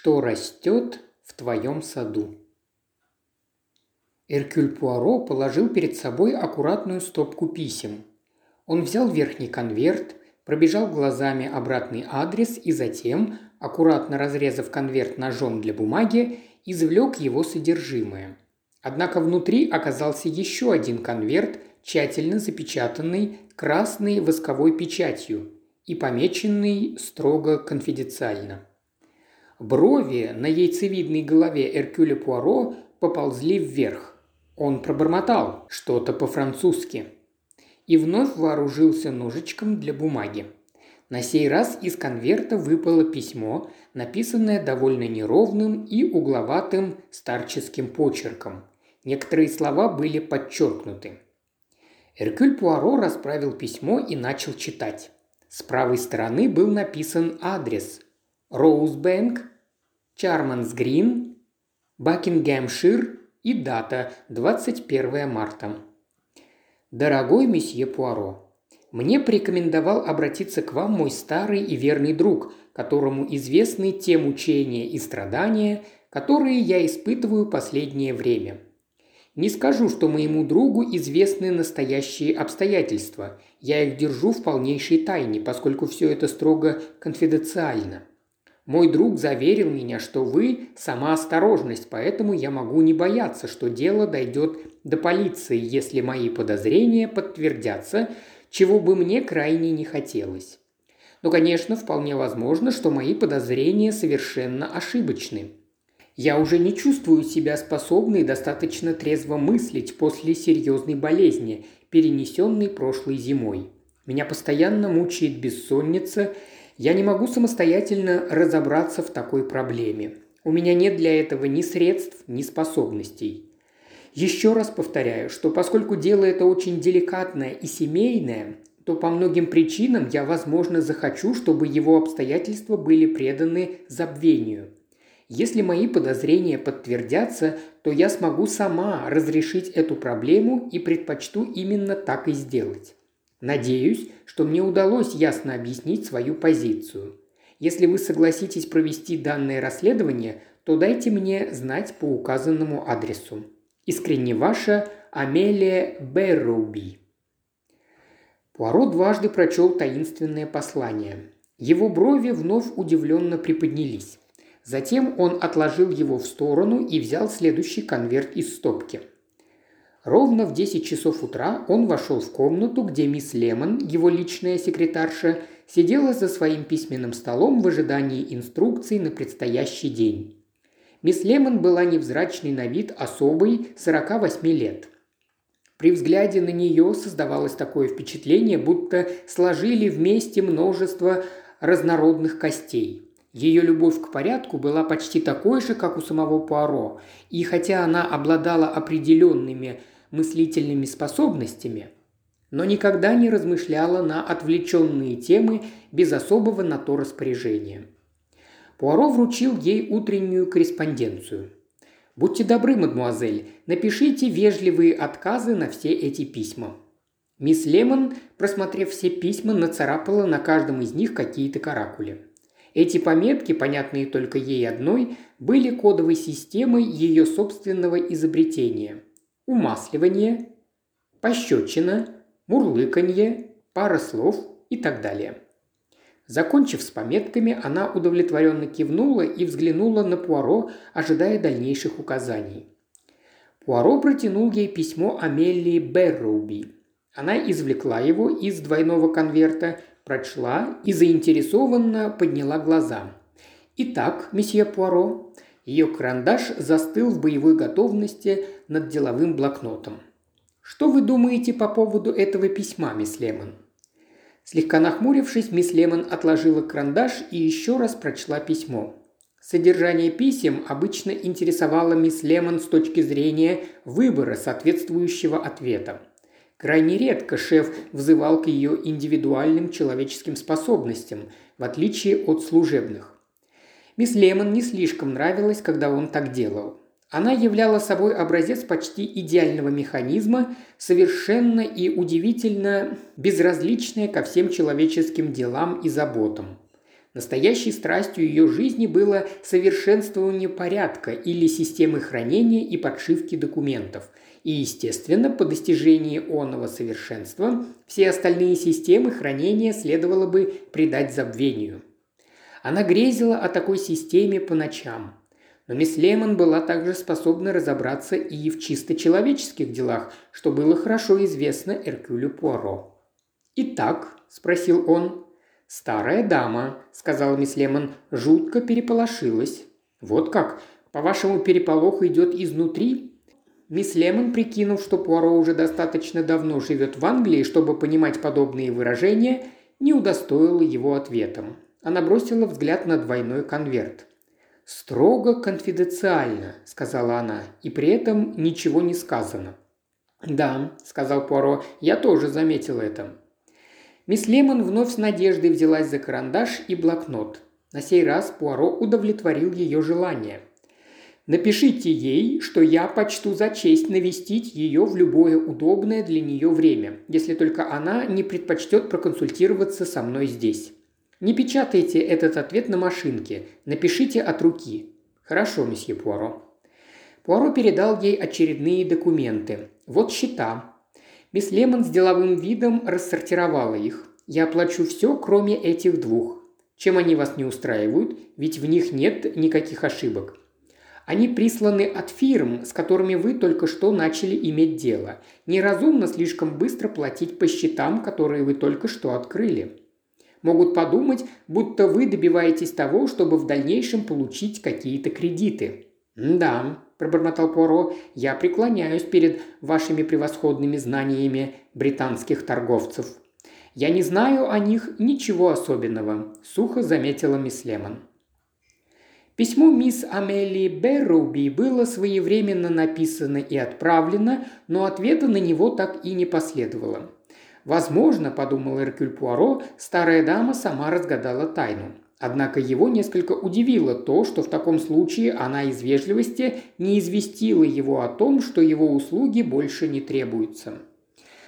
что растет в твоем саду. Эркюль Пуаро положил перед собой аккуратную стопку писем. Он взял верхний конверт, пробежал глазами обратный адрес и затем, аккуратно разрезав конверт ножом для бумаги, извлек его содержимое. Однако внутри оказался еще один конверт, тщательно запечатанный красной восковой печатью и помеченный строго конфиденциально. Брови на яйцевидной голове Эркюля Пуаро поползли вверх. Он пробормотал что-то по-французски и вновь вооружился ножичком для бумаги. На сей раз из конверта выпало письмо, написанное довольно неровным и угловатым старческим почерком. Некоторые слова были подчеркнуты. Эркюль Пуаро расправил письмо и начал читать. С правой стороны был написан адрес Роузбэнк, Чарманс Грин, Бакингемшир и дата 21 марта. Дорогой месье Пуаро, мне порекомендовал обратиться к вам мой старый и верный друг, которому известны те мучения и страдания, которые я испытываю последнее время. Не скажу, что моему другу известны настоящие обстоятельства. Я их держу в полнейшей тайне, поскольку все это строго конфиденциально. Мой друг заверил меня, что вы – сама осторожность, поэтому я могу не бояться, что дело дойдет до полиции, если мои подозрения подтвердятся, чего бы мне крайне не хотелось. Но, конечно, вполне возможно, что мои подозрения совершенно ошибочны. Я уже не чувствую себя способной достаточно трезво мыслить после серьезной болезни, перенесенной прошлой зимой. Меня постоянно мучает бессонница, я не могу самостоятельно разобраться в такой проблеме. У меня нет для этого ни средств, ни способностей. Еще раз повторяю, что поскольку дело это очень деликатное и семейное, то по многим причинам я, возможно, захочу, чтобы его обстоятельства были преданы забвению. Если мои подозрения подтвердятся, то я смогу сама разрешить эту проблему и предпочту именно так и сделать. Надеюсь, что мне удалось ясно объяснить свою позицию. Если вы согласитесь провести данное расследование, то дайте мне знать по указанному адресу. Искренне ваша Амелия Берруби. Пуаро дважды прочел таинственное послание. Его брови вновь удивленно приподнялись. Затем он отложил его в сторону и взял следующий конверт из стопки. Ровно в 10 часов утра он вошел в комнату, где мисс Лемон, его личная секретарша, сидела за своим письменным столом в ожидании инструкций на предстоящий день. Мисс Лемон была невзрачной на вид особой 48 лет. При взгляде на нее создавалось такое впечатление, будто сложили вместе множество разнородных костей. Ее любовь к порядку была почти такой же, как у самого Пуаро, и хотя она обладала определенными мыслительными способностями, но никогда не размышляла на отвлеченные темы без особого на то распоряжения – Пуаро вручил ей утреннюю корреспонденцию. «Будьте добры, мадмуазель, напишите вежливые отказы на все эти письма». Мисс Лемон, просмотрев все письма, нацарапала на каждом из них какие-то каракули. Эти пометки, понятные только ей одной, были кодовой системой ее собственного изобретения. Умасливание, пощечина, мурлыканье, пара слов и так далее – Закончив с пометками, она удовлетворенно кивнула и взглянула на Пуаро, ожидая дальнейших указаний. Пуаро протянул ей письмо Амелии Берроуби. Она извлекла его из двойного конверта, прочла и заинтересованно подняла глаза. «Итак, месье Пуаро», ее карандаш застыл в боевой готовности над деловым блокнотом. «Что вы думаете по поводу этого письма, мисс Лемон?» Слегка нахмурившись, мисс Лемон отложила карандаш и еще раз прочла письмо. Содержание писем обычно интересовало мисс Лемон с точки зрения выбора соответствующего ответа. Крайне редко шеф взывал к ее индивидуальным человеческим способностям, в отличие от служебных. Мисс Лемон не слишком нравилось, когда он так делал. Она являла собой образец почти идеального механизма, совершенно и удивительно безразличная ко всем человеческим делам и заботам. Настоящей страстью ее жизни было совершенствование порядка или системы хранения и подшивки документов. И, естественно, по достижении оного совершенства все остальные системы хранения следовало бы предать забвению. Она грезила о такой системе по ночам. Но мисс Лемон была также способна разобраться и в чисто человеческих делах, что было хорошо известно Эркюлю Пуаро. «Итак», – спросил он. «Старая дама», – сказала мисс Лемон, – жутко переполошилась. «Вот как? По-вашему, переполох идет изнутри?» Мисс Лемон, прикинув, что Пуаро уже достаточно давно живет в Англии, чтобы понимать подобные выражения, не удостоила его ответом. Она бросила взгляд на двойной конверт. «Строго конфиденциально», – сказала она, – «и при этом ничего не сказано». «Да», – сказал Пуаро, – «я тоже заметил это. Мисс Лемон вновь с надеждой взялась за карандаш и блокнот. На сей раз Пуаро удовлетворил ее желание. «Напишите ей, что я почту за честь навестить ее в любое удобное для нее время, если только она не предпочтет проконсультироваться со мной здесь. Не печатайте этот ответ на машинке, напишите от руки. Хорошо, месье Пуаро». Пуаро передал ей очередные документы. Вот счета, Мисс Лемон с деловым видом рассортировала их. «Я оплачу все, кроме этих двух. Чем они вас не устраивают? Ведь в них нет никаких ошибок. Они присланы от фирм, с которыми вы только что начали иметь дело. Неразумно слишком быстро платить по счетам, которые вы только что открыли. Могут подумать, будто вы добиваетесь того, чтобы в дальнейшем получить какие-то кредиты. Да, пробормотал Поро, – «я преклоняюсь перед вашими превосходными знаниями британских торговцев». «Я не знаю о них ничего особенного», – сухо заметила мисс Лемон. Письмо мисс Амелии Берруби было своевременно написано и отправлено, но ответа на него так и не последовало. «Возможно, – подумал Эркюль Пуаро, – старая дама сама разгадала тайну. Однако его несколько удивило то, что в таком случае она из вежливости не известила его о том, что его услуги больше не требуются.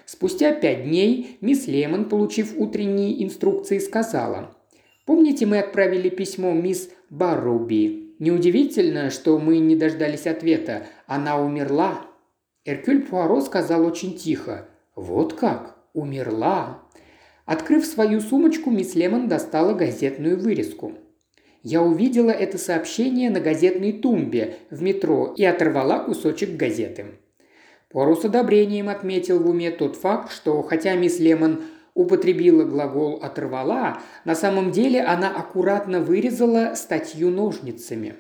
Спустя пять дней мисс Лемон, получив утренние инструкции, сказала «Помните, мы отправили письмо мисс Барруби? Неудивительно, что мы не дождались ответа. Она умерла». Эркюль Пуаро сказал очень тихо «Вот как? Умерла?» Открыв свою сумочку, мисс Лемон достала газетную вырезку. Я увидела это сообщение на газетной тумбе в метро и оторвала кусочек газеты. Пору с одобрением отметил в уме тот факт, что хотя мисс Лемон употребила глагол «оторвала», на самом деле она аккуратно вырезала статью ножницами.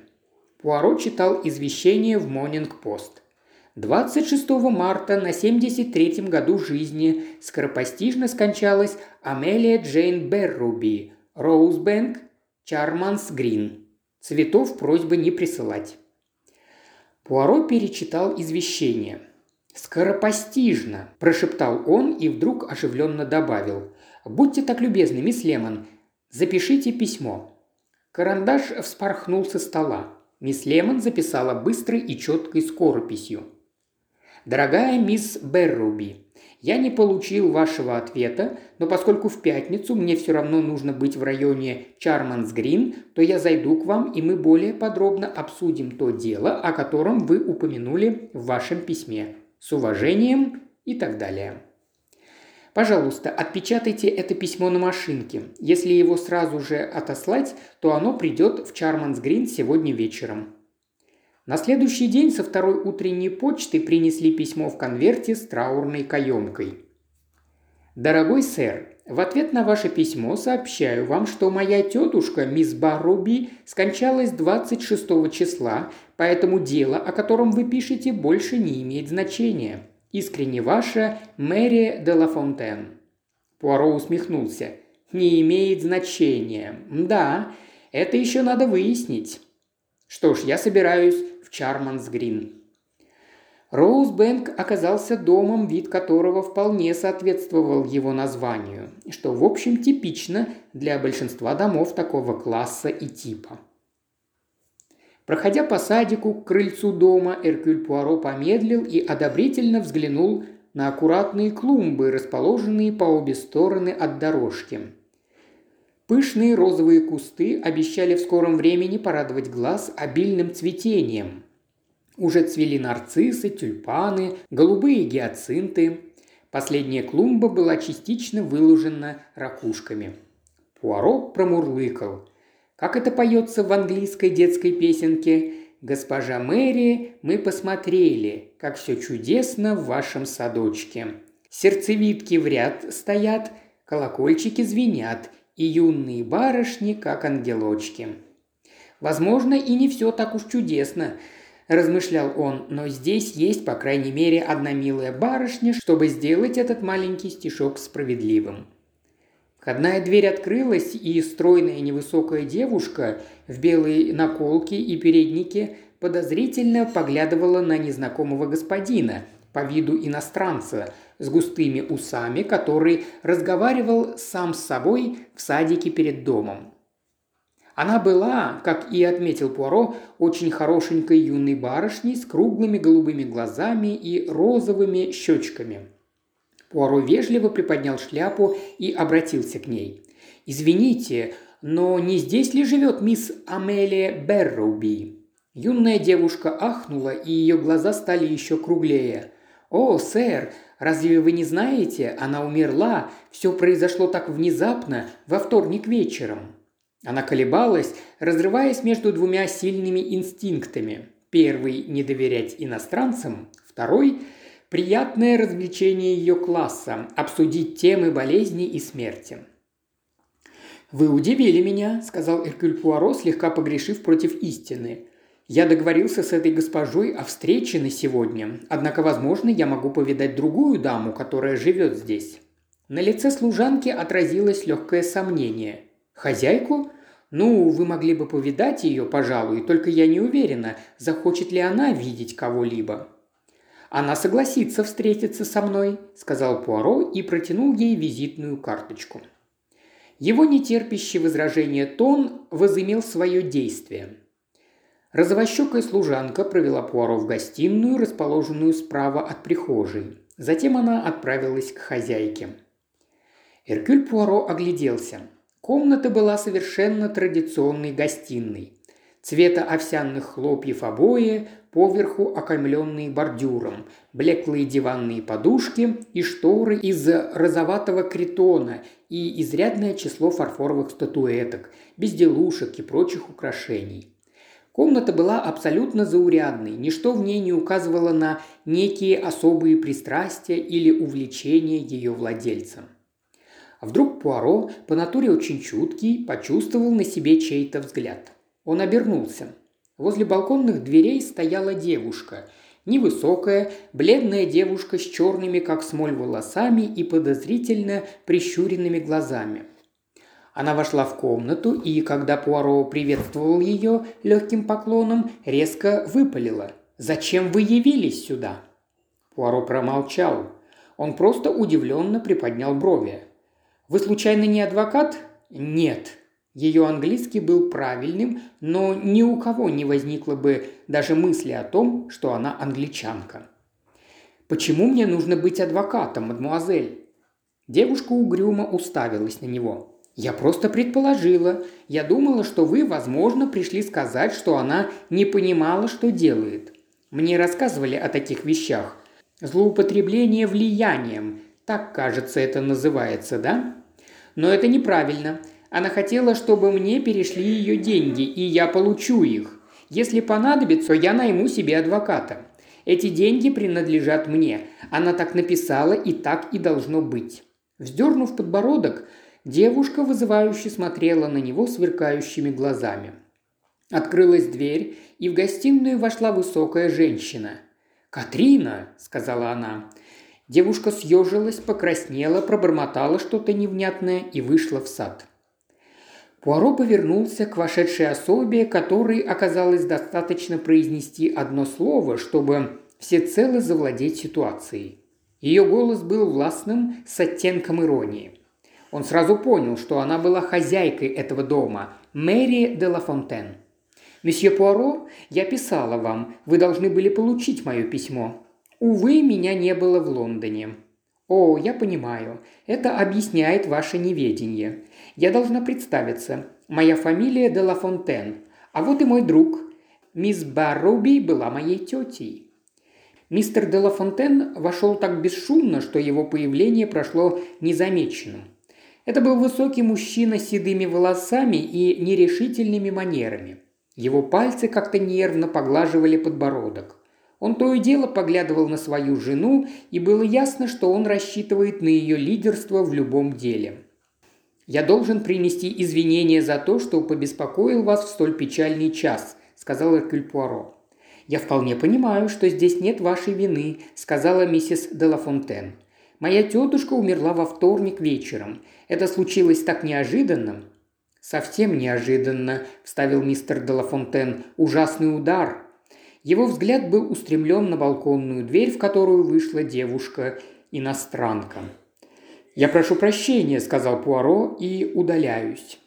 Пуаро читал извещение в «Монинг-Пост». 26 марта на 73-м году жизни скоропостижно скончалась Амелия Джейн Берруби, Роузбэнк, Чарманс Грин. Цветов просьбы не присылать. Пуаро перечитал извещение. «Скоропостижно!» – прошептал он и вдруг оживленно добавил. «Будьте так любезны, мисс Лемон, запишите письмо». Карандаш вспорхнул со стола. Мисс Лемон записала быстрой и четкой скорописью. «Дорогая мисс Берруби, я не получил вашего ответа, но поскольку в пятницу мне все равно нужно быть в районе Чарманс Грин, то я зайду к вам, и мы более подробно обсудим то дело, о котором вы упомянули в вашем письме. С уважением и так далее. Пожалуйста, отпечатайте это письмо на машинке. Если его сразу же отослать, то оно придет в Чарманс Грин сегодня вечером. На следующий день со второй утренней почты принесли письмо в конверте с траурной каемкой. «Дорогой сэр, в ответ на ваше письмо сообщаю вам, что моя тетушка, мисс Барруби, скончалась 26 числа, поэтому дело, о котором вы пишете, больше не имеет значения. Искренне ваша Мэри де Ла Фонтен». Пуаро усмехнулся. «Не имеет значения. Да, это еще надо выяснить». «Что ж, я собираюсь Чарманс Грин. Роузбэнк оказался домом, вид которого вполне соответствовал его названию, что, в общем, типично для большинства домов такого класса и типа. Проходя по садику к крыльцу дома, Эркюль Пуаро помедлил и одобрительно взглянул на аккуратные клумбы, расположенные по обе стороны от дорожки. Пышные розовые кусты обещали в скором времени порадовать глаз обильным цветением. Уже цвели нарциссы, тюльпаны, голубые гиацинты. Последняя клумба была частично выложена ракушками. Пуаро промурлыкал. Как это поется в английской детской песенке «Госпожа Мэри, мы посмотрели, как все чудесно в вашем садочке. Сердцевидки в ряд стоят, колокольчики звенят, и юные барышни, как ангелочки». Возможно, и не все так уж чудесно, размышлял он, но здесь есть, по крайней мере, одна милая барышня, чтобы сделать этот маленький стишок справедливым. Входная дверь открылась, и стройная невысокая девушка в белой наколке и переднике подозрительно поглядывала на незнакомого господина, по виду иностранца, с густыми усами, который разговаривал сам с собой в садике перед домом. Она была, как и отметил Пуаро, очень хорошенькой юной барышней с круглыми голубыми глазами и розовыми щечками – Пуаро вежливо приподнял шляпу и обратился к ней. «Извините, но не здесь ли живет мисс Амелия Берроуби?» Юная девушка ахнула, и ее глаза стали еще круглее. «О, сэр, разве вы не знаете? Она умерла. Все произошло так внезапно, во вторник вечером». Она колебалась, разрываясь между двумя сильными инстинктами. Первый – не доверять иностранцам, второй – Приятное развлечение ее класса – обсудить темы болезни и смерти. «Вы удивили меня», – сказал Эркюль Пуаро, слегка погрешив против истины. «Я договорился с этой госпожой о встрече на сегодня, однако, возможно, я могу повидать другую даму, которая живет здесь». На лице служанки отразилось легкое сомнение. «Хозяйку? Ну, вы могли бы повидать ее, пожалуй, только я не уверена, захочет ли она видеть кого-либо. Она согласится встретиться со мной», – сказал Пуаро и протянул ей визитную карточку. Его нетерпящий возражение тон возымел свое действие. Розовощекая служанка провела Пуаро в гостиную, расположенную справа от прихожей. Затем она отправилась к хозяйке. Эркюль Пуаро огляделся. Комната была совершенно традиционной гостиной. Цвета овсяных хлопьев обои, поверху окаймленные бордюром, блеклые диванные подушки и шторы из розоватого критона и изрядное число фарфоровых статуэток, безделушек и прочих украшений. Комната была абсолютно заурядной, ничто в ней не указывало на некие особые пристрастия или увлечения ее владельца. А вдруг Пуаро, по натуре очень чуткий, почувствовал на себе чей-то взгляд – он обернулся. Возле балконных дверей стояла девушка. Невысокая, бледная девушка с черными, как смоль, волосами и подозрительно прищуренными глазами. Она вошла в комнату и, когда Пуаро приветствовал ее легким поклоном, резко выпалила. «Зачем вы явились сюда?» Пуаро промолчал. Он просто удивленно приподнял брови. «Вы случайно не адвокат?» «Нет», ее английский был правильным, но ни у кого не возникло бы даже мысли о том, что она англичанка. «Почему мне нужно быть адвокатом, мадмуазель?» Девушка угрюмо уставилась на него. «Я просто предположила. Я думала, что вы, возможно, пришли сказать, что она не понимала, что делает. Мне рассказывали о таких вещах. Злоупотребление влиянием, так, кажется, это называется, да? Но это неправильно. Она хотела, чтобы мне перешли ее деньги, и я получу их. Если понадобится, я найму себе адвоката. Эти деньги принадлежат мне. Она так написала, и так и должно быть». Вздернув подбородок, девушка вызывающе смотрела на него сверкающими глазами. Открылась дверь, и в гостиную вошла высокая женщина. «Катрина!» – сказала она. Девушка съежилась, покраснела, пробормотала что-то невнятное и вышла в сад. Пуаро повернулся к вошедшей особе, которой оказалось достаточно произнести одно слово, чтобы всецело завладеть ситуацией. Ее голос был властным с оттенком иронии. Он сразу понял, что она была хозяйкой этого дома, Мэри де ла Фонтен. «Месье Пуаро, я писала вам, вы должны были получить мое письмо. Увы, меня не было в Лондоне». «О, я понимаю. Это объясняет ваше неведение. Я должна представиться. Моя фамилия де Ла Фонтен. А вот и мой друг. Мисс Барруби была моей тетей». Мистер де Ла Фонтен вошел так бесшумно, что его появление прошло незамеченным. Это был высокий мужчина с седыми волосами и нерешительными манерами. Его пальцы как-то нервно поглаживали подбородок. Он то и дело поглядывал на свою жену, и было ясно, что он рассчитывает на ее лидерство в любом деле. «Я должен принести извинения за то, что побеспокоил вас в столь печальный час», – сказал Эркюль Пуаро. «Я вполне понимаю, что здесь нет вашей вины», – сказала миссис де Ла Фонтен. «Моя тетушка умерла во вторник вечером. Это случилось так неожиданно». «Совсем неожиданно», – вставил мистер де Ла Фонтен. «Ужасный удар. Его взгляд был устремлен на балконную дверь, в которую вышла девушка-иностранка. «Я прошу прощения», – сказал Пуаро, – «и удаляюсь».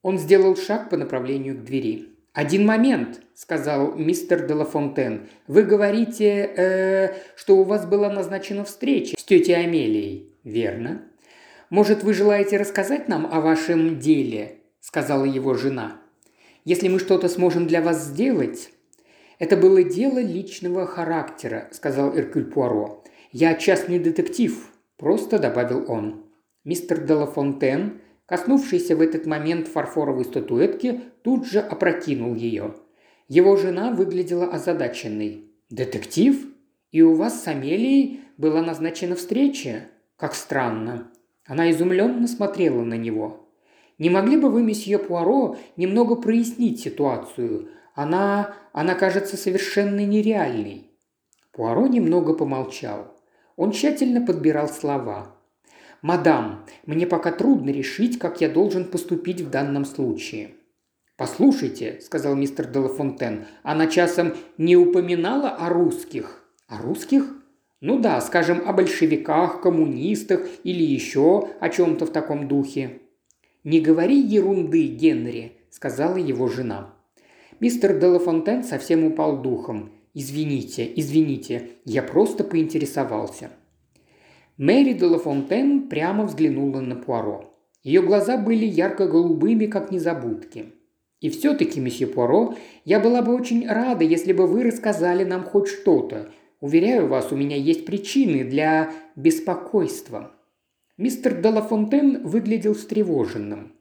Он сделал шаг по направлению к двери. «Один момент», – сказал мистер де Ла Фонтен. «Вы говорите, э, что у вас была назначена встреча с тетей Амелией, верно?» «Может, вы желаете рассказать нам о вашем деле?» – сказала его жена. «Если мы что-то сможем для вас сделать, «Это было дело личного характера», – сказал Эркюль Пуаро. «Я частный детектив», – просто добавил он. Мистер Делафонтен, коснувшийся в этот момент фарфоровой статуэтки, тут же опрокинул ее. Его жена выглядела озадаченной. «Детектив? И у вас с Амелией была назначена встреча? Как странно». Она изумленно смотрела на него. «Не могли бы вы, месье Пуаро, немного прояснить ситуацию? Она... она кажется совершенно нереальной». Пуаро немного помолчал. Он тщательно подбирал слова. «Мадам, мне пока трудно решить, как я должен поступить в данном случае». «Послушайте», – сказал мистер Делафонтен, – «она часом не упоминала о русских». «О русских?» «Ну да, скажем, о большевиках, коммунистах или еще о чем-то в таком духе». «Не говори ерунды, Генри», – сказала его жена. Мистер Делафонтен совсем упал духом. «Извините, извините, я просто поинтересовался». Мэри Делафонтен прямо взглянула на Пуаро. Ее глаза были ярко-голубыми, как незабудки. «И все-таки, месье Пуаро, я была бы очень рада, если бы вы рассказали нам хоть что-то. Уверяю вас, у меня есть причины для беспокойства». Мистер Делафонтен выглядел встревоженным.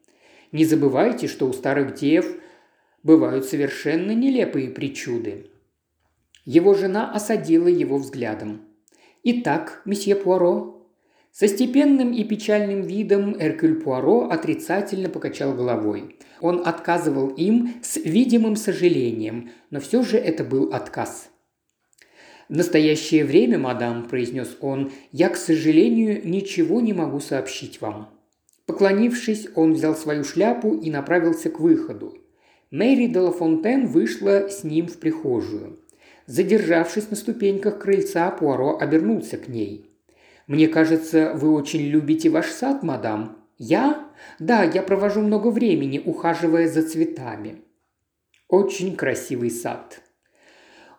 «Не забывайте, что у старых дев бывают совершенно нелепые причуды. Его жена осадила его взглядом. «Итак, месье Пуаро?» Со степенным и печальным видом Эркюль Пуаро отрицательно покачал головой. Он отказывал им с видимым сожалением, но все же это был отказ. «В настоящее время, мадам», – произнес он, – «я, к сожалению, ничего не могу сообщить вам». Поклонившись, он взял свою шляпу и направился к выходу. Мэри де Лафонтен вышла с ним в прихожую. Задержавшись на ступеньках крыльца, Пуаро обернулся к ней. «Мне кажется, вы очень любите ваш сад, мадам?» «Я? Да, я провожу много времени, ухаживая за цветами». «Очень красивый сад».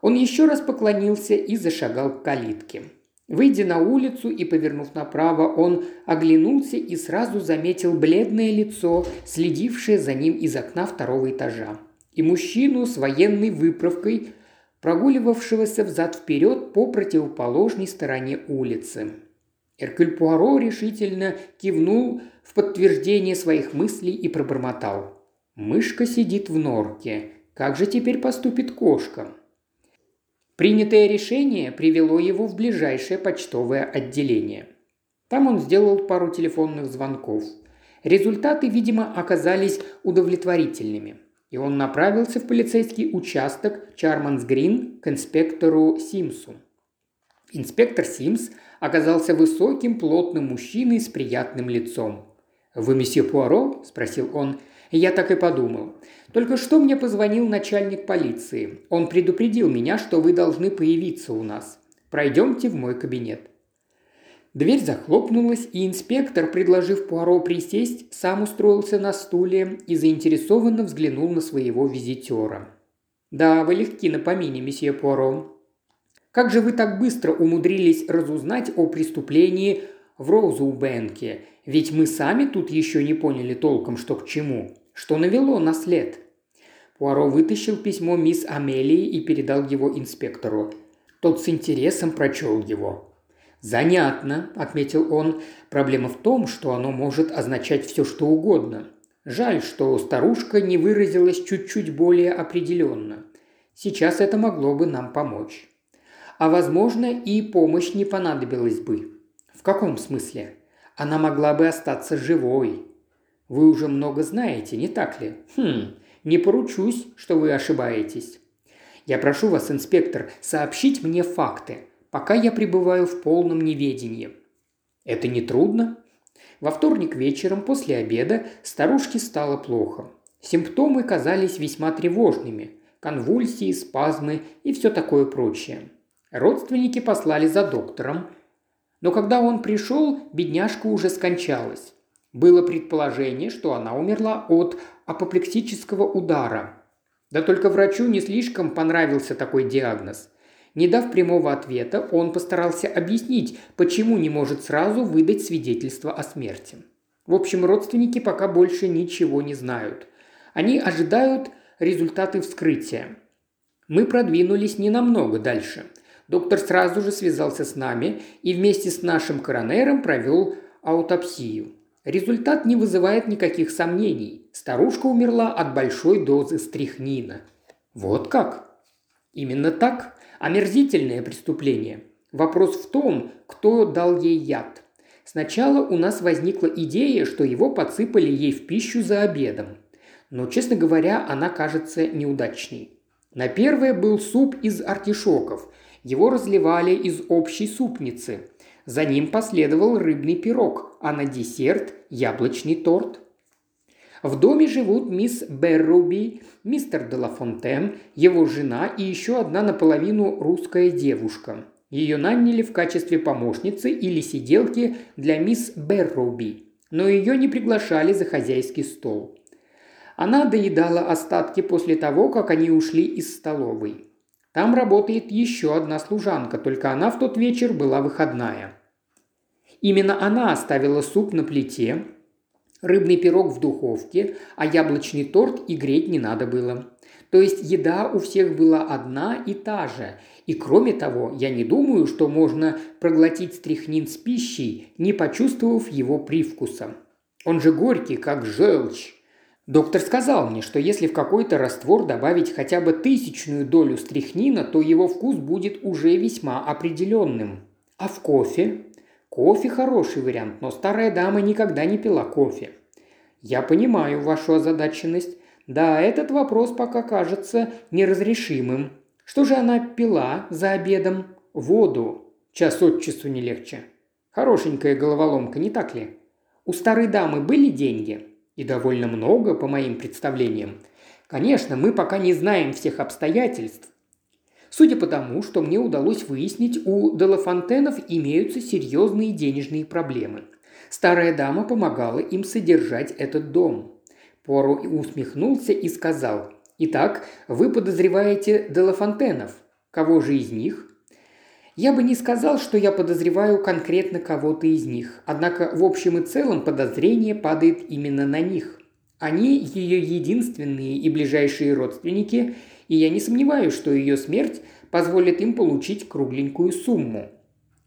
Он еще раз поклонился и зашагал к калитке. Выйдя на улицу и повернув направо, он оглянулся и сразу заметил бледное лицо, следившее за ним из окна второго этажа, и мужчину с военной выправкой, прогуливавшегося взад-вперед по противоположной стороне улицы. Эркюль Пуаро решительно кивнул в подтверждение своих мыслей и пробормотал. «Мышка сидит в норке. Как же теперь поступит кошка?» Принятое решение привело его в ближайшее почтовое отделение. Там он сделал пару телефонных звонков. Результаты, видимо, оказались удовлетворительными. И он направился в полицейский участок Чарманс Грин к инспектору Симсу. Инспектор Симс оказался высоким, плотным мужчиной с приятным лицом. «Вы месье Пуаро?» – спросил он. «Я так и подумал. Только что мне позвонил начальник полиции. Он предупредил меня, что вы должны появиться у нас. Пройдемте в мой кабинет». Дверь захлопнулась, и инспектор, предложив Пуаро присесть, сам устроился на стуле и заинтересованно взглянул на своего визитера. «Да, вы легки на помине, месье Пуаро». Как же вы так быстро умудрились разузнать о преступлении в Роузубенке? Ведь мы сами тут еще не поняли толком, что к чему. Что навело на след?» Пуаро вытащил письмо мисс Амелии и передал его инспектору. Тот с интересом прочел его. «Занятно», – отметил он. «Проблема в том, что оно может означать все, что угодно. Жаль, что старушка не выразилась чуть-чуть более определенно. Сейчас это могло бы нам помочь. А возможно, и помощь не понадобилась бы. В каком смысле? Она могла бы остаться живой. Вы уже много знаете, не так ли? Хм, не поручусь, что вы ошибаетесь. Я прошу вас, инспектор, сообщить мне факты, пока я пребываю в полном неведении. Это не трудно. Во вторник вечером после обеда старушке стало плохо. Симптомы казались весьма тревожными. Конвульсии, спазмы и все такое прочее. Родственники послали за доктором. Но когда он пришел, бедняжка уже скончалась. Было предположение, что она умерла от апоплексического удара. Да только врачу не слишком понравился такой диагноз. Не дав прямого ответа, он постарался объяснить, почему не может сразу выдать свидетельство о смерти. В общем, родственники пока больше ничего не знают. Они ожидают результаты вскрытия. Мы продвинулись не намного дальше. Доктор сразу же связался с нами и вместе с нашим коронером провел аутопсию. Результат не вызывает никаких сомнений. Старушка умерла от большой дозы стрихнина. Вот как? Именно так. Омерзительное преступление. Вопрос в том, кто дал ей яд. Сначала у нас возникла идея, что его подсыпали ей в пищу за обедом. Но, честно говоря, она кажется неудачной. На первое был суп из артишоков. Его разливали из общей супницы. За ним последовал рыбный пирог, а на десерт – яблочный торт. В доме живут мисс Берруби, мистер Делафонтен, его жена и еще одна наполовину русская девушка. Ее наняли в качестве помощницы или сиделки для мисс Берруби, но ее не приглашали за хозяйский стол. Она доедала остатки после того, как они ушли из столовой. Там работает еще одна служанка, только она в тот вечер была выходная. Именно она оставила суп на плите, рыбный пирог в духовке, а яблочный торт и греть не надо было. То есть еда у всех была одна и та же. И кроме того, я не думаю, что можно проглотить стряхнин с пищей, не почувствовав его привкуса. Он же горький, как желчь. Доктор сказал мне, что если в какой-то раствор добавить хотя бы тысячную долю стряхнина, то его вкус будет уже весьма определенным. А в кофе? Кофе хороший вариант, но старая дама никогда не пила кофе. Я понимаю вашу озадаченность. Да, этот вопрос пока кажется неразрешимым. Что же она пила за обедом? Воду. Час от часу не легче. Хорошенькая головоломка, не так ли? У старой дамы были деньги? И довольно много, по моим представлениям. Конечно, мы пока не знаем всех обстоятельств, Судя по тому, что мне удалось выяснить, у Делафонтенов имеются серьезные денежные проблемы. Старая дама помогала им содержать этот дом. Поро усмехнулся и сказал, «Итак, вы подозреваете Делафонтенов. Кого же из них?» Я бы не сказал, что я подозреваю конкретно кого-то из них, однако в общем и целом подозрение падает именно на них. Они ее единственные и ближайшие родственники, и я не сомневаюсь, что ее смерть позволит им получить кругленькую сумму.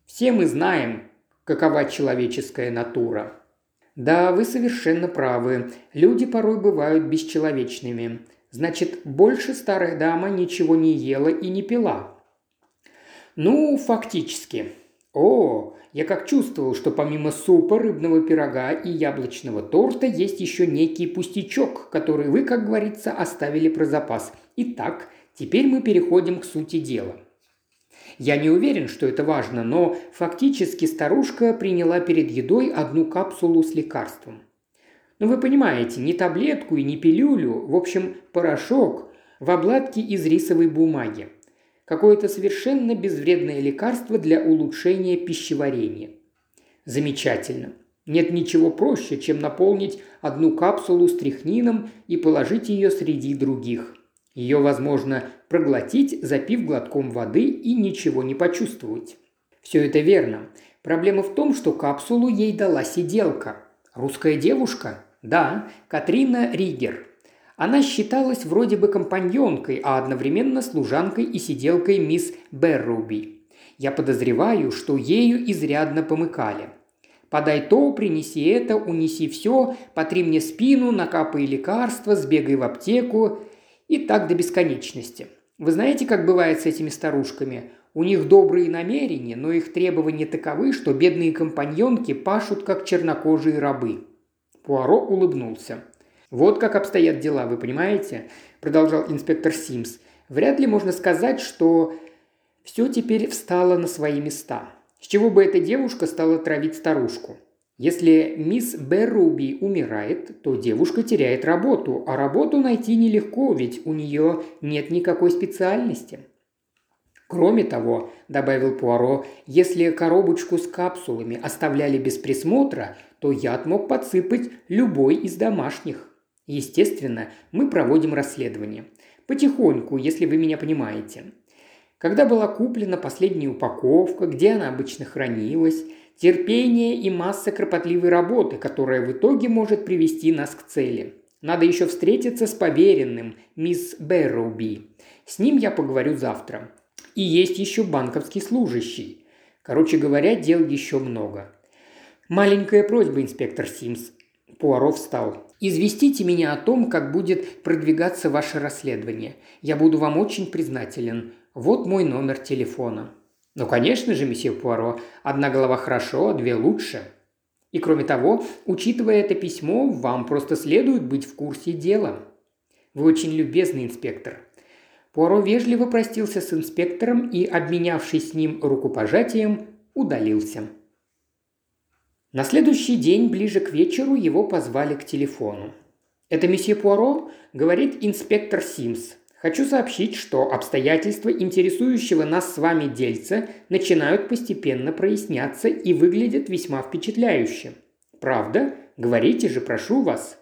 Все мы знаем, какова человеческая натура. Да, вы совершенно правы. Люди порой бывают бесчеловечными. Значит, больше старая дама ничего не ела и не пила. Ну, фактически. О, я как чувствовал, что помимо супа, рыбного пирога и яблочного торта есть еще некий пустячок, который вы, как говорится, оставили про запас. Итак, теперь мы переходим к сути дела. Я не уверен, что это важно, но фактически старушка приняла перед едой одну капсулу с лекарством. Ну, вы понимаете, не таблетку и не пилюлю, в общем, порошок в обладке из рисовой бумаги – какое-то совершенно безвредное лекарство для улучшения пищеварения. Замечательно. Нет ничего проще, чем наполнить одну капсулу стрихнином и положить ее среди других. Ее возможно проглотить, запив глотком воды и ничего не почувствовать. Все это верно. Проблема в том, что капсулу ей дала сиделка. Русская девушка? Да, Катрина Ригер. Она считалась вроде бы компаньонкой, а одновременно служанкой и сиделкой мисс Берруби. Я подозреваю, что ею изрядно помыкали. Подай то, принеси это, унеси все, потри мне спину, накапай лекарства, сбегай в аптеку. И так до бесконечности. Вы знаете, как бывает с этими старушками? У них добрые намерения, но их требования таковы, что бедные компаньонки пашут, как чернокожие рабы. Пуаро улыбнулся. «Вот как обстоят дела, вы понимаете?» – продолжал инспектор Симс. «Вряд ли можно сказать, что все теперь встало на свои места. С чего бы эта девушка стала травить старушку? Если мисс Берруби умирает, то девушка теряет работу, а работу найти нелегко, ведь у нее нет никакой специальности. Кроме того, добавил Пуаро, если коробочку с капсулами оставляли без присмотра, то яд мог подсыпать любой из домашних. Естественно, мы проводим расследование. Потихоньку, если вы меня понимаете. Когда была куплена последняя упаковка, где она обычно хранилась, терпение и масса кропотливой работы, которая в итоге может привести нас к цели. Надо еще встретиться с поверенным, мисс Бэрроуби. С ним я поговорю завтра. И есть еще банковский служащий. Короче говоря, дел еще много. Маленькая просьба, инспектор Симс. Пуаро встал. «Известите меня о том, как будет продвигаться ваше расследование. Я буду вам очень признателен. Вот мой номер телефона». «Ну, конечно же, месье Пуаро, одна голова хорошо, две лучше». И кроме того, учитывая это письмо, вам просто следует быть в курсе дела. Вы очень любезный инспектор. Пуаро вежливо простился с инспектором и, обменявшись с ним рукопожатием, удалился. На следующий день, ближе к вечеру, его позвали к телефону. «Это месье Пуаро?» – говорит инспектор Симс. Хочу сообщить, что обстоятельства интересующего нас с вами дельца начинают постепенно проясняться и выглядят весьма впечатляюще. Правда? Говорите же, прошу вас.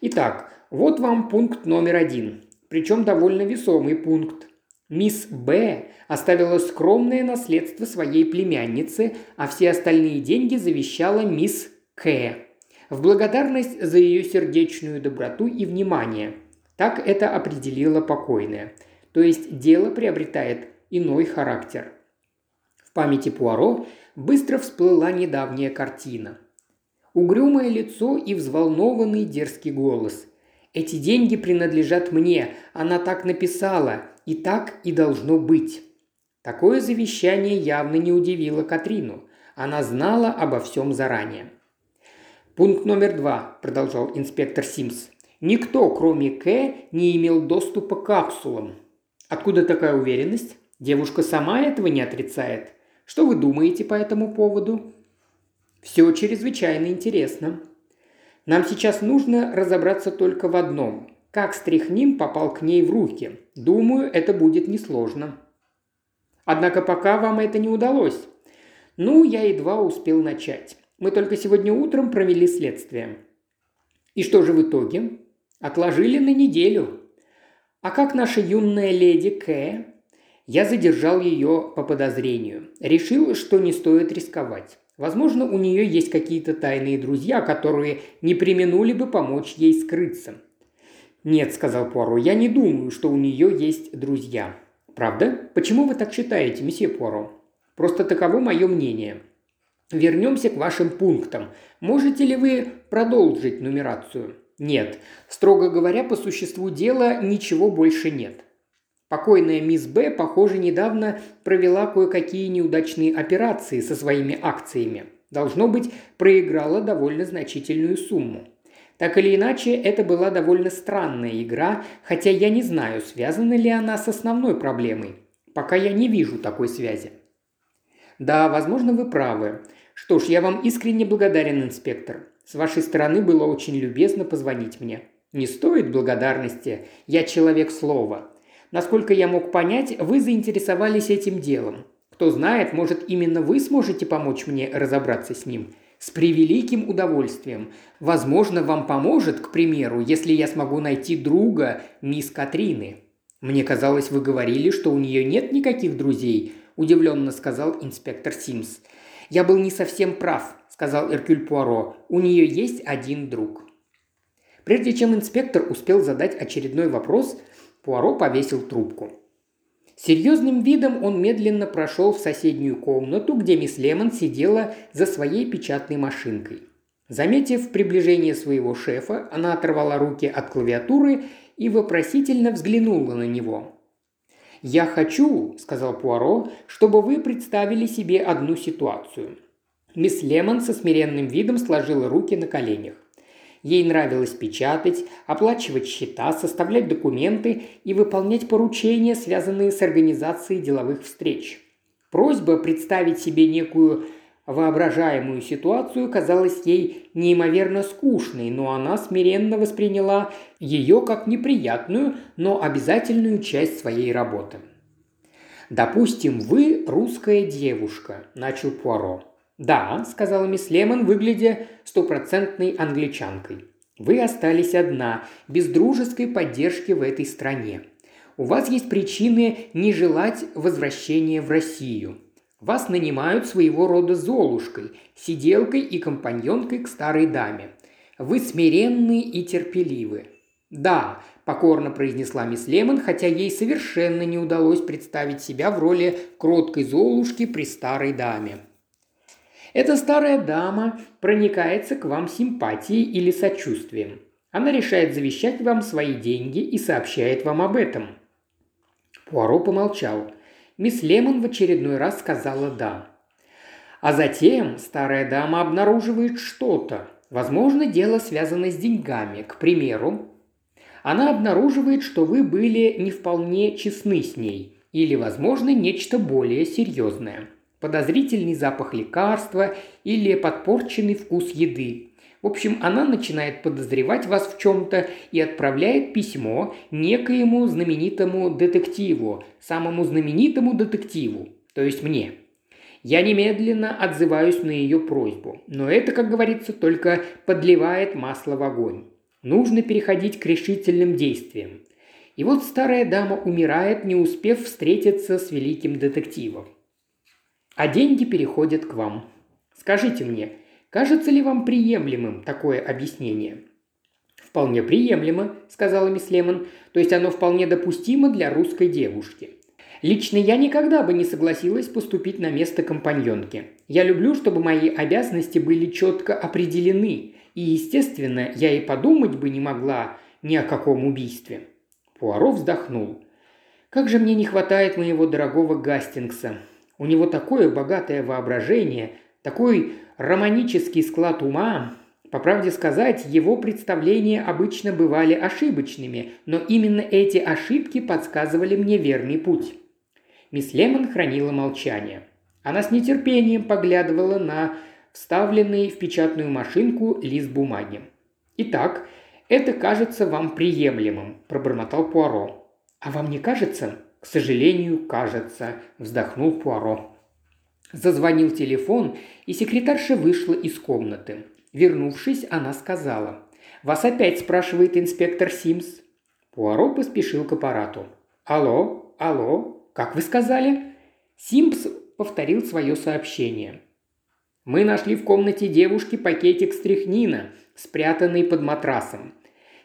Итак, вот вам пункт номер один. Причем довольно весомый пункт. Мисс Б оставила скромное наследство своей племяннице, а все остальные деньги завещала мисс К. В благодарность за ее сердечную доброту и внимание – так это определила покойная. То есть дело приобретает иной характер. В памяти Пуаро быстро всплыла недавняя картина. Угрюмое лицо и взволнованный дерзкий голос. «Эти деньги принадлежат мне, она так написала, и так и должно быть». Такое завещание явно не удивило Катрину. Она знала обо всем заранее. «Пункт номер два», – продолжал инспектор Симс. Никто, кроме К, не имел доступа к капсулам. Откуда такая уверенность? Девушка сама этого не отрицает. Что вы думаете по этому поводу? Все чрезвычайно интересно. Нам сейчас нужно разобраться только в одном. Как стряхнин попал к ней в руки? Думаю, это будет несложно. Однако пока вам это не удалось. Ну, я едва успел начать. Мы только сегодня утром провели следствие. И что же в итоге? Отложили на неделю. А как наша юная леди К? Я задержал ее по подозрению. Решил, что не стоит рисковать. Возможно, у нее есть какие-то тайные друзья, которые не применули бы помочь ей скрыться. «Нет», – сказал Пуаро, – «я не думаю, что у нее есть друзья». «Правда? Почему вы так считаете, месье Пуаро?» «Просто таково мое мнение». «Вернемся к вашим пунктам. Можете ли вы продолжить нумерацию?» Нет. Строго говоря, по существу дела ничего больше нет. Покойная мисс Б, похоже, недавно провела кое-какие неудачные операции со своими акциями. Должно быть, проиграла довольно значительную сумму. Так или иначе, это была довольно странная игра, хотя я не знаю, связана ли она с основной проблемой. Пока я не вижу такой связи. Да, возможно, вы правы. Что ж, я вам искренне благодарен, инспектор. С вашей стороны было очень любезно позвонить мне. Не стоит благодарности, я человек слова. Насколько я мог понять, вы заинтересовались этим делом. Кто знает, может, именно вы сможете помочь мне разобраться с ним. С превеликим удовольствием. Возможно, вам поможет, к примеру, если я смогу найти друга мисс Катрины. «Мне казалось, вы говорили, что у нее нет никаких друзей», – удивленно сказал инспектор Симс. «Я был не совсем прав», – сказал Эркюль Пуаро. «У нее есть один друг». Прежде чем инспектор успел задать очередной вопрос, Пуаро повесил трубку. Серьезным видом он медленно прошел в соседнюю комнату, где мисс Лемон сидела за своей печатной машинкой. Заметив приближение своего шефа, она оторвала руки от клавиатуры и вопросительно взглянула на него. «Я хочу», – сказал Пуаро, – «чтобы вы представили себе одну ситуацию». Мисс Лемон со смиренным видом сложила руки на коленях. Ей нравилось печатать, оплачивать счета, составлять документы и выполнять поручения, связанные с организацией деловых встреч. Просьба представить себе некую воображаемую ситуацию казалась ей неимоверно скучной, но она смиренно восприняла ее как неприятную, но обязательную часть своей работы. «Допустим, вы русская девушка», – начал Пуаро. «Да», – сказала мисс Лемон, выглядя стопроцентной англичанкой. «Вы остались одна, без дружеской поддержки в этой стране. У вас есть причины не желать возвращения в Россию. Вас нанимают своего рода золушкой, сиделкой и компаньонкой к старой даме. Вы смиренны и терпеливы. Да, покорно произнесла мисс Лемон, хотя ей совершенно не удалось представить себя в роли кроткой золушки при старой даме. Эта старая дама проникается к вам симпатией или сочувствием. Она решает завещать вам свои деньги и сообщает вам об этом. Пуаро помолчал. Мисс Лемон в очередной раз сказала «да». А затем старая дама обнаруживает что-то. Возможно, дело связано с деньгами. К примеру, она обнаруживает, что вы были не вполне честны с ней. Или, возможно, нечто более серьезное – подозрительный запах лекарства или подпорченный вкус еды. В общем, она начинает подозревать вас в чем-то и отправляет письмо некоему знаменитому детективу, самому знаменитому детективу, то есть мне. Я немедленно отзываюсь на ее просьбу, но это, как говорится, только подливает масло в огонь. Нужно переходить к решительным действиям. И вот старая дама умирает, не успев встретиться с великим детективом а деньги переходят к вам. Скажите мне, кажется ли вам приемлемым такое объяснение?» «Вполне приемлемо», – сказала мисс Лемон. «То есть оно вполне допустимо для русской девушки. Лично я никогда бы не согласилась поступить на место компаньонки. Я люблю, чтобы мои обязанности были четко определены, и, естественно, я и подумать бы не могла ни о каком убийстве». Пуаро вздохнул. «Как же мне не хватает моего дорогого Гастингса. У него такое богатое воображение, такой романический склад ума. По правде сказать, его представления обычно бывали ошибочными, но именно эти ошибки подсказывали мне верный путь. Мисс Лемон хранила молчание. Она с нетерпением поглядывала на вставленный в печатную машинку лист бумаги. «Итак, это кажется вам приемлемым», – пробормотал Пуаро. «А вам не кажется?» «К сожалению, кажется», – вздохнул Пуаро. Зазвонил телефон, и секретарша вышла из комнаты. Вернувшись, она сказала. «Вас опять спрашивает инспектор Симс». Пуаро поспешил к аппарату. «Алло, алло, как вы сказали?» Симпс повторил свое сообщение. «Мы нашли в комнате девушки пакетик стряхнина, спрятанный под матрасом.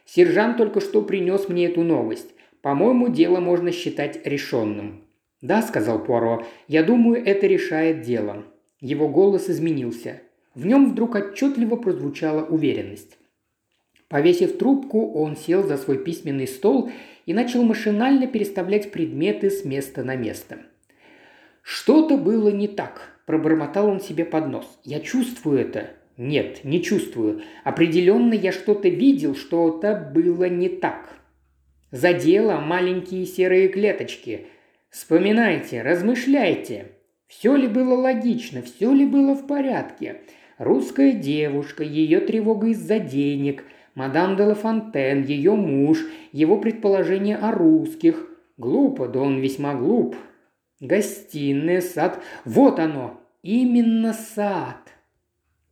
Сержант только что принес мне эту новость. По-моему, дело можно считать решенным». «Да», – сказал Пуаро, – «я думаю, это решает дело». Его голос изменился. В нем вдруг отчетливо прозвучала уверенность. Повесив трубку, он сел за свой письменный стол и начал машинально переставлять предметы с места на место. «Что-то было не так», – пробормотал он себе под нос. «Я чувствую это». «Нет, не чувствую. Определенно я что-то видел, что-то было не так». За дело маленькие серые клеточки. Вспоминайте, размышляйте. Все ли было логично, все ли было в порядке? Русская девушка, ее тревога из-за денег, мадам де Лафонтен, ее муж, его предположение о русских. Глупо, да он весьма глуп. Гостиная, сад. Вот оно, именно сад.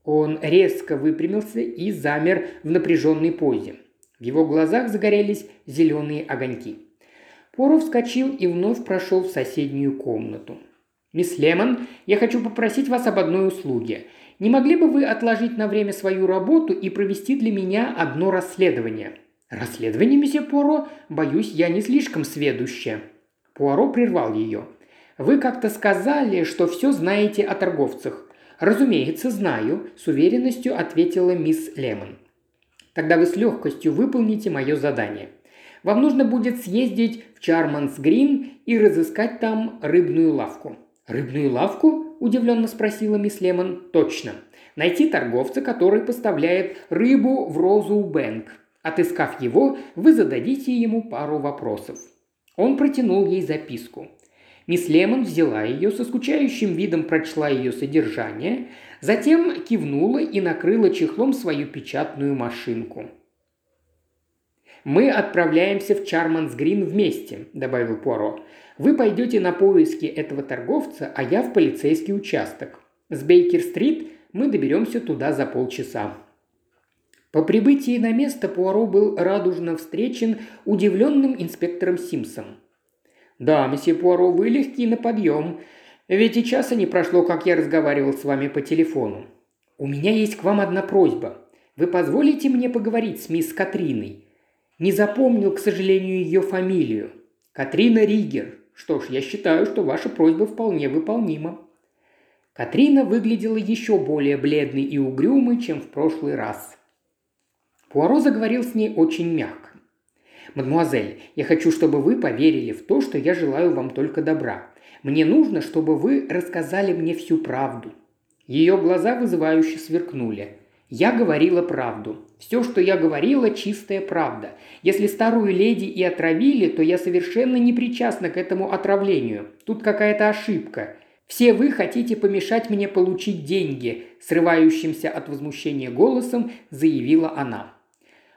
Он резко выпрямился и замер в напряженной позе. В его глазах загорелись зеленые огоньки. Поро вскочил и вновь прошел в соседнюю комнату. «Мисс Лемон, я хочу попросить вас об одной услуге. Не могли бы вы отложить на время свою работу и провести для меня одно расследование?» «Расследование, месье Пуаро? Боюсь, я не слишком сведущая». Пуаро прервал ее. «Вы как-то сказали, что все знаете о торговцах». «Разумеется, знаю», – с уверенностью ответила мисс Лемон. «Тогда вы с легкостью выполните мое задание. Вам нужно будет съездить в Чарманс Грин и разыскать там рыбную лавку». «Рыбную лавку?» – удивленно спросила мисс Лемон. «Точно. Найти торговца, который поставляет рыбу в Розу Бэнк. Отыскав его, вы зададите ему пару вопросов». Он протянул ей записку. Мисс Лемон взяла ее, со скучающим видом прочла ее содержание, затем кивнула и накрыла чехлом свою печатную машинку. «Мы отправляемся в Чарманс Грин вместе», – добавил Пуаро. «Вы пойдете на поиски этого торговца, а я в полицейский участок. С Бейкер-стрит мы доберемся туда за полчаса». По прибытии на место Пуаро был радужно встречен удивленным инспектором Симсом. «Да, месье Пуаро, вы легки на подъем. Ведь и часа не прошло, как я разговаривал с вами по телефону. У меня есть к вам одна просьба. Вы позволите мне поговорить с мисс Катриной? Не запомнил, к сожалению, ее фамилию. Катрина Ригер. Что ж, я считаю, что ваша просьба вполне выполнима». Катрина выглядела еще более бледной и угрюмой, чем в прошлый раз. Пуаро заговорил с ней очень мягко. «Мадемуазель, я хочу, чтобы вы поверили в то, что я желаю вам только добра. Мне нужно, чтобы вы рассказали мне всю правду». Ее глаза вызывающе сверкнули. Я говорила правду. Все, что я говорила, чистая правда. Если старую леди и отравили, то я совершенно не причастна к этому отравлению. Тут какая-то ошибка. Все вы хотите помешать мне получить деньги», – срывающимся от возмущения голосом заявила она.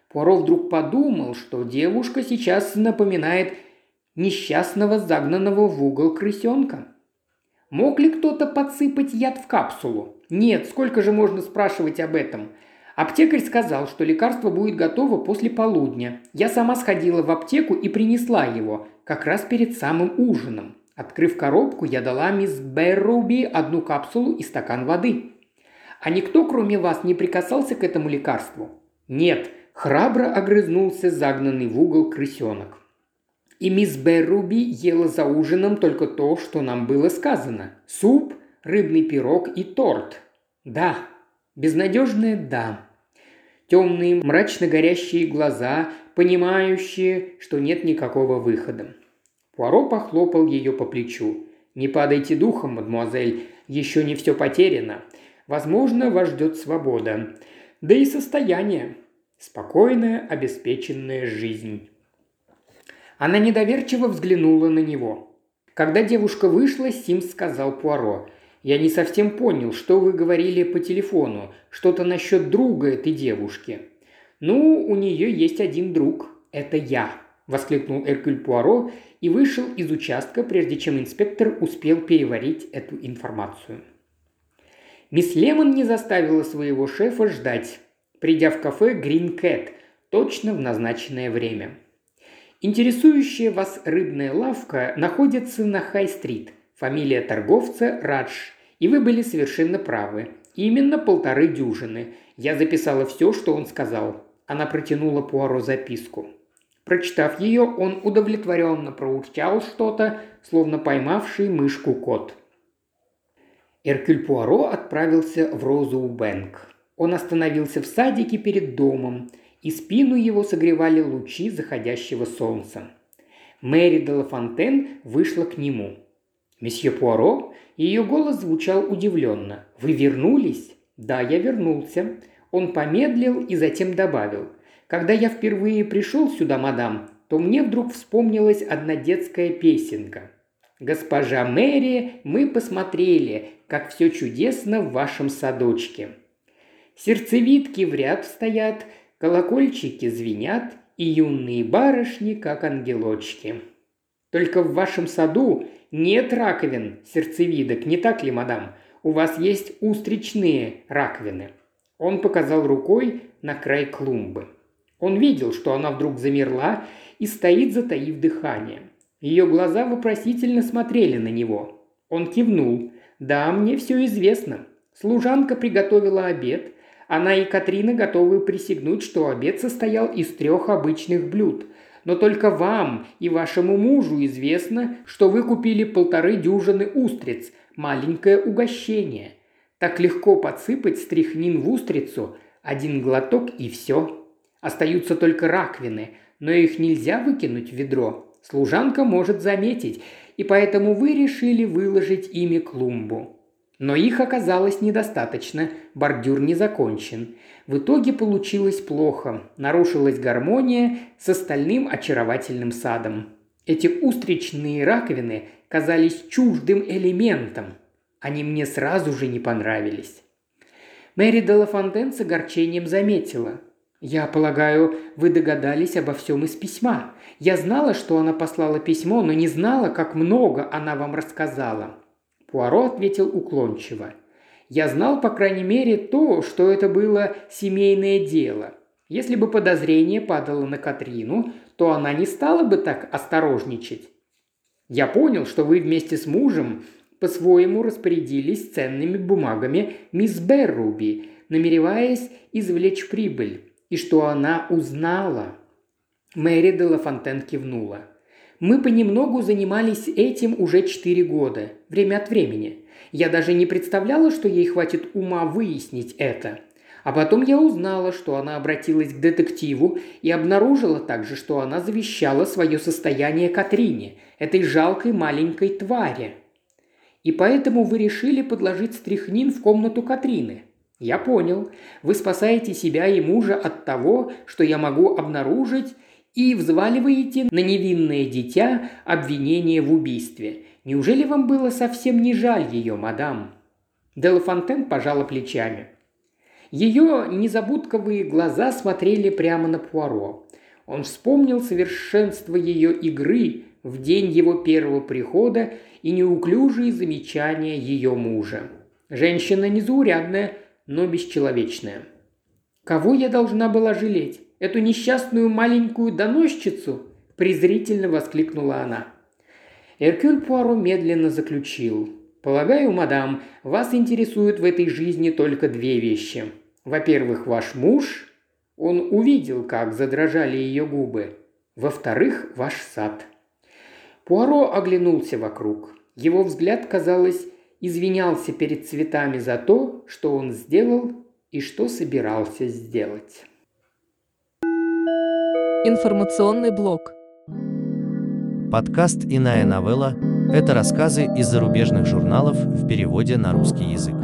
Пуаро вдруг подумал, что девушка сейчас напоминает несчастного загнанного в угол крысенка. Мог ли кто-то подсыпать яд в капсулу? Нет, сколько же можно спрашивать об этом? Аптекарь сказал, что лекарство будет готово после полудня. Я сама сходила в аптеку и принесла его, как раз перед самым ужином. Открыв коробку, я дала мисс Берруби одну капсулу и стакан воды. А никто, кроме вас, не прикасался к этому лекарству? Нет, храбро огрызнулся загнанный в угол крысенок. И мисс Берруби ела за ужином только то, что нам было сказано. Суп, рыбный пирог и торт. Да, безнадежное «да». Темные, мрачно горящие глаза, понимающие, что нет никакого выхода. Пуаро похлопал ее по плечу. «Не падайте духом, мадемуазель, еще не все потеряно. Возможно, вас ждет свобода. Да и состояние. Спокойная, обеспеченная жизнь». Она недоверчиво взглянула на него. Когда девушка вышла, Симс сказал Пуаро. «Я не совсем понял, что вы говорили по телефону. Что-то насчет друга этой девушки». «Ну, у нее есть один друг. Это я», – воскликнул Эркюль Пуаро и вышел из участка, прежде чем инспектор успел переварить эту информацию. Мисс Лемон не заставила своего шефа ждать, придя в кафе «Грин Кэт» точно в назначенное время – Интересующая вас рыбная лавка находится на Хай-стрит. Фамилия торговца Радж. И вы были совершенно правы. Именно полторы дюжины. Я записала все, что он сказал. Она протянула Пуаро записку. Прочитав ее, он удовлетворенно проурчал что-то, словно поймавший мышку кот. Эркюль Пуаро отправился в Розу Бэнк. Он остановился в садике перед домом – и спину его согревали лучи заходящего солнца. Мэри де Лафонтен вышла к нему. «Месье Пуаро?» Ее голос звучал удивленно. «Вы вернулись?» «Да, я вернулся». Он помедлил и затем добавил. «Когда я впервые пришел сюда, мадам, то мне вдруг вспомнилась одна детская песенка. «Госпожа Мэри, мы посмотрели, как все чудесно в вашем садочке». Сердцевидки в ряд стоят, Колокольчики звенят, и юные барышни, как ангелочки. Только в вашем саду нет раковин сердцевидок, не так ли, мадам? У вас есть устричные раковины». Он показал рукой на край клумбы. Он видел, что она вдруг замерла и стоит, затаив дыхание. Ее глаза вопросительно смотрели на него. Он кивнул. «Да, мне все известно. Служанка приготовила обед. Она и Катрина готовы присягнуть, что обед состоял из трех обычных блюд. Но только вам и вашему мужу известно, что вы купили полторы дюжины устриц. Маленькое угощение. Так легко подсыпать стряхнин в устрицу. Один глоток и все. Остаются только раковины, но их нельзя выкинуть в ведро. Служанка может заметить, и поэтому вы решили выложить ими клумбу. Но их оказалось недостаточно, бордюр не закончен. В итоге получилось плохо, нарушилась гармония с остальным очаровательным садом. Эти устричные раковины казались чуждым элементом. Они мне сразу же не понравились. Мэри Делафонтен с огорчением заметила. «Я полагаю, вы догадались обо всем из письма. Я знала, что она послала письмо, но не знала, как много она вам рассказала». Пуаро ответил уклончиво. «Я знал, по крайней мере, то, что это было семейное дело. Если бы подозрение падало на Катрину, то она не стала бы так осторожничать. Я понял, что вы вместе с мужем по-своему распорядились ценными бумагами мисс Берруби, намереваясь извлечь прибыль и что она узнала. Мэри де Лафонтен кивнула. Мы понемногу занимались этим уже четыре года, время от времени. Я даже не представляла, что ей хватит ума выяснить это. А потом я узнала, что она обратилась к детективу и обнаружила также, что она завещала свое состояние Катрине, этой жалкой маленькой твари. И поэтому вы решили подложить стряхнин в комнату Катрины. «Я понял. Вы спасаете себя и мужа от того, что я могу обнаружить, и взваливаете на невинное дитя обвинение в убийстве. Неужели вам было совсем не жаль ее, мадам?» Делафонтен пожала плечами. Ее незабудковые глаза смотрели прямо на Пуаро. Он вспомнил совершенство ее игры в день его первого прихода и неуклюжие замечания ее мужа. Женщина незаурядная, но бесчеловечная. Кого я должна была жалеть? Эту несчастную маленькую доносчицу?» – презрительно воскликнула она. Эркюль Пуаро медленно заключил. «Полагаю, мадам, вас интересуют в этой жизни только две вещи. Во-первых, ваш муж. Он увидел, как задрожали ее губы. Во-вторых, ваш сад». Пуаро оглянулся вокруг. Его взгляд, казалось, извинялся перед цветами за то, что он сделал и что собирался сделать. Информационный блок. Подкаст «Иная новелла» – это рассказы из зарубежных журналов в переводе на русский язык.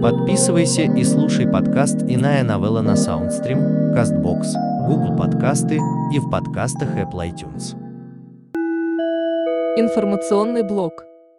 Подписывайся и слушай подкаст «Иная новелла» на Soundstream, CastBox, Google подкасты и в подкастах Apple iTunes. Информационный блок.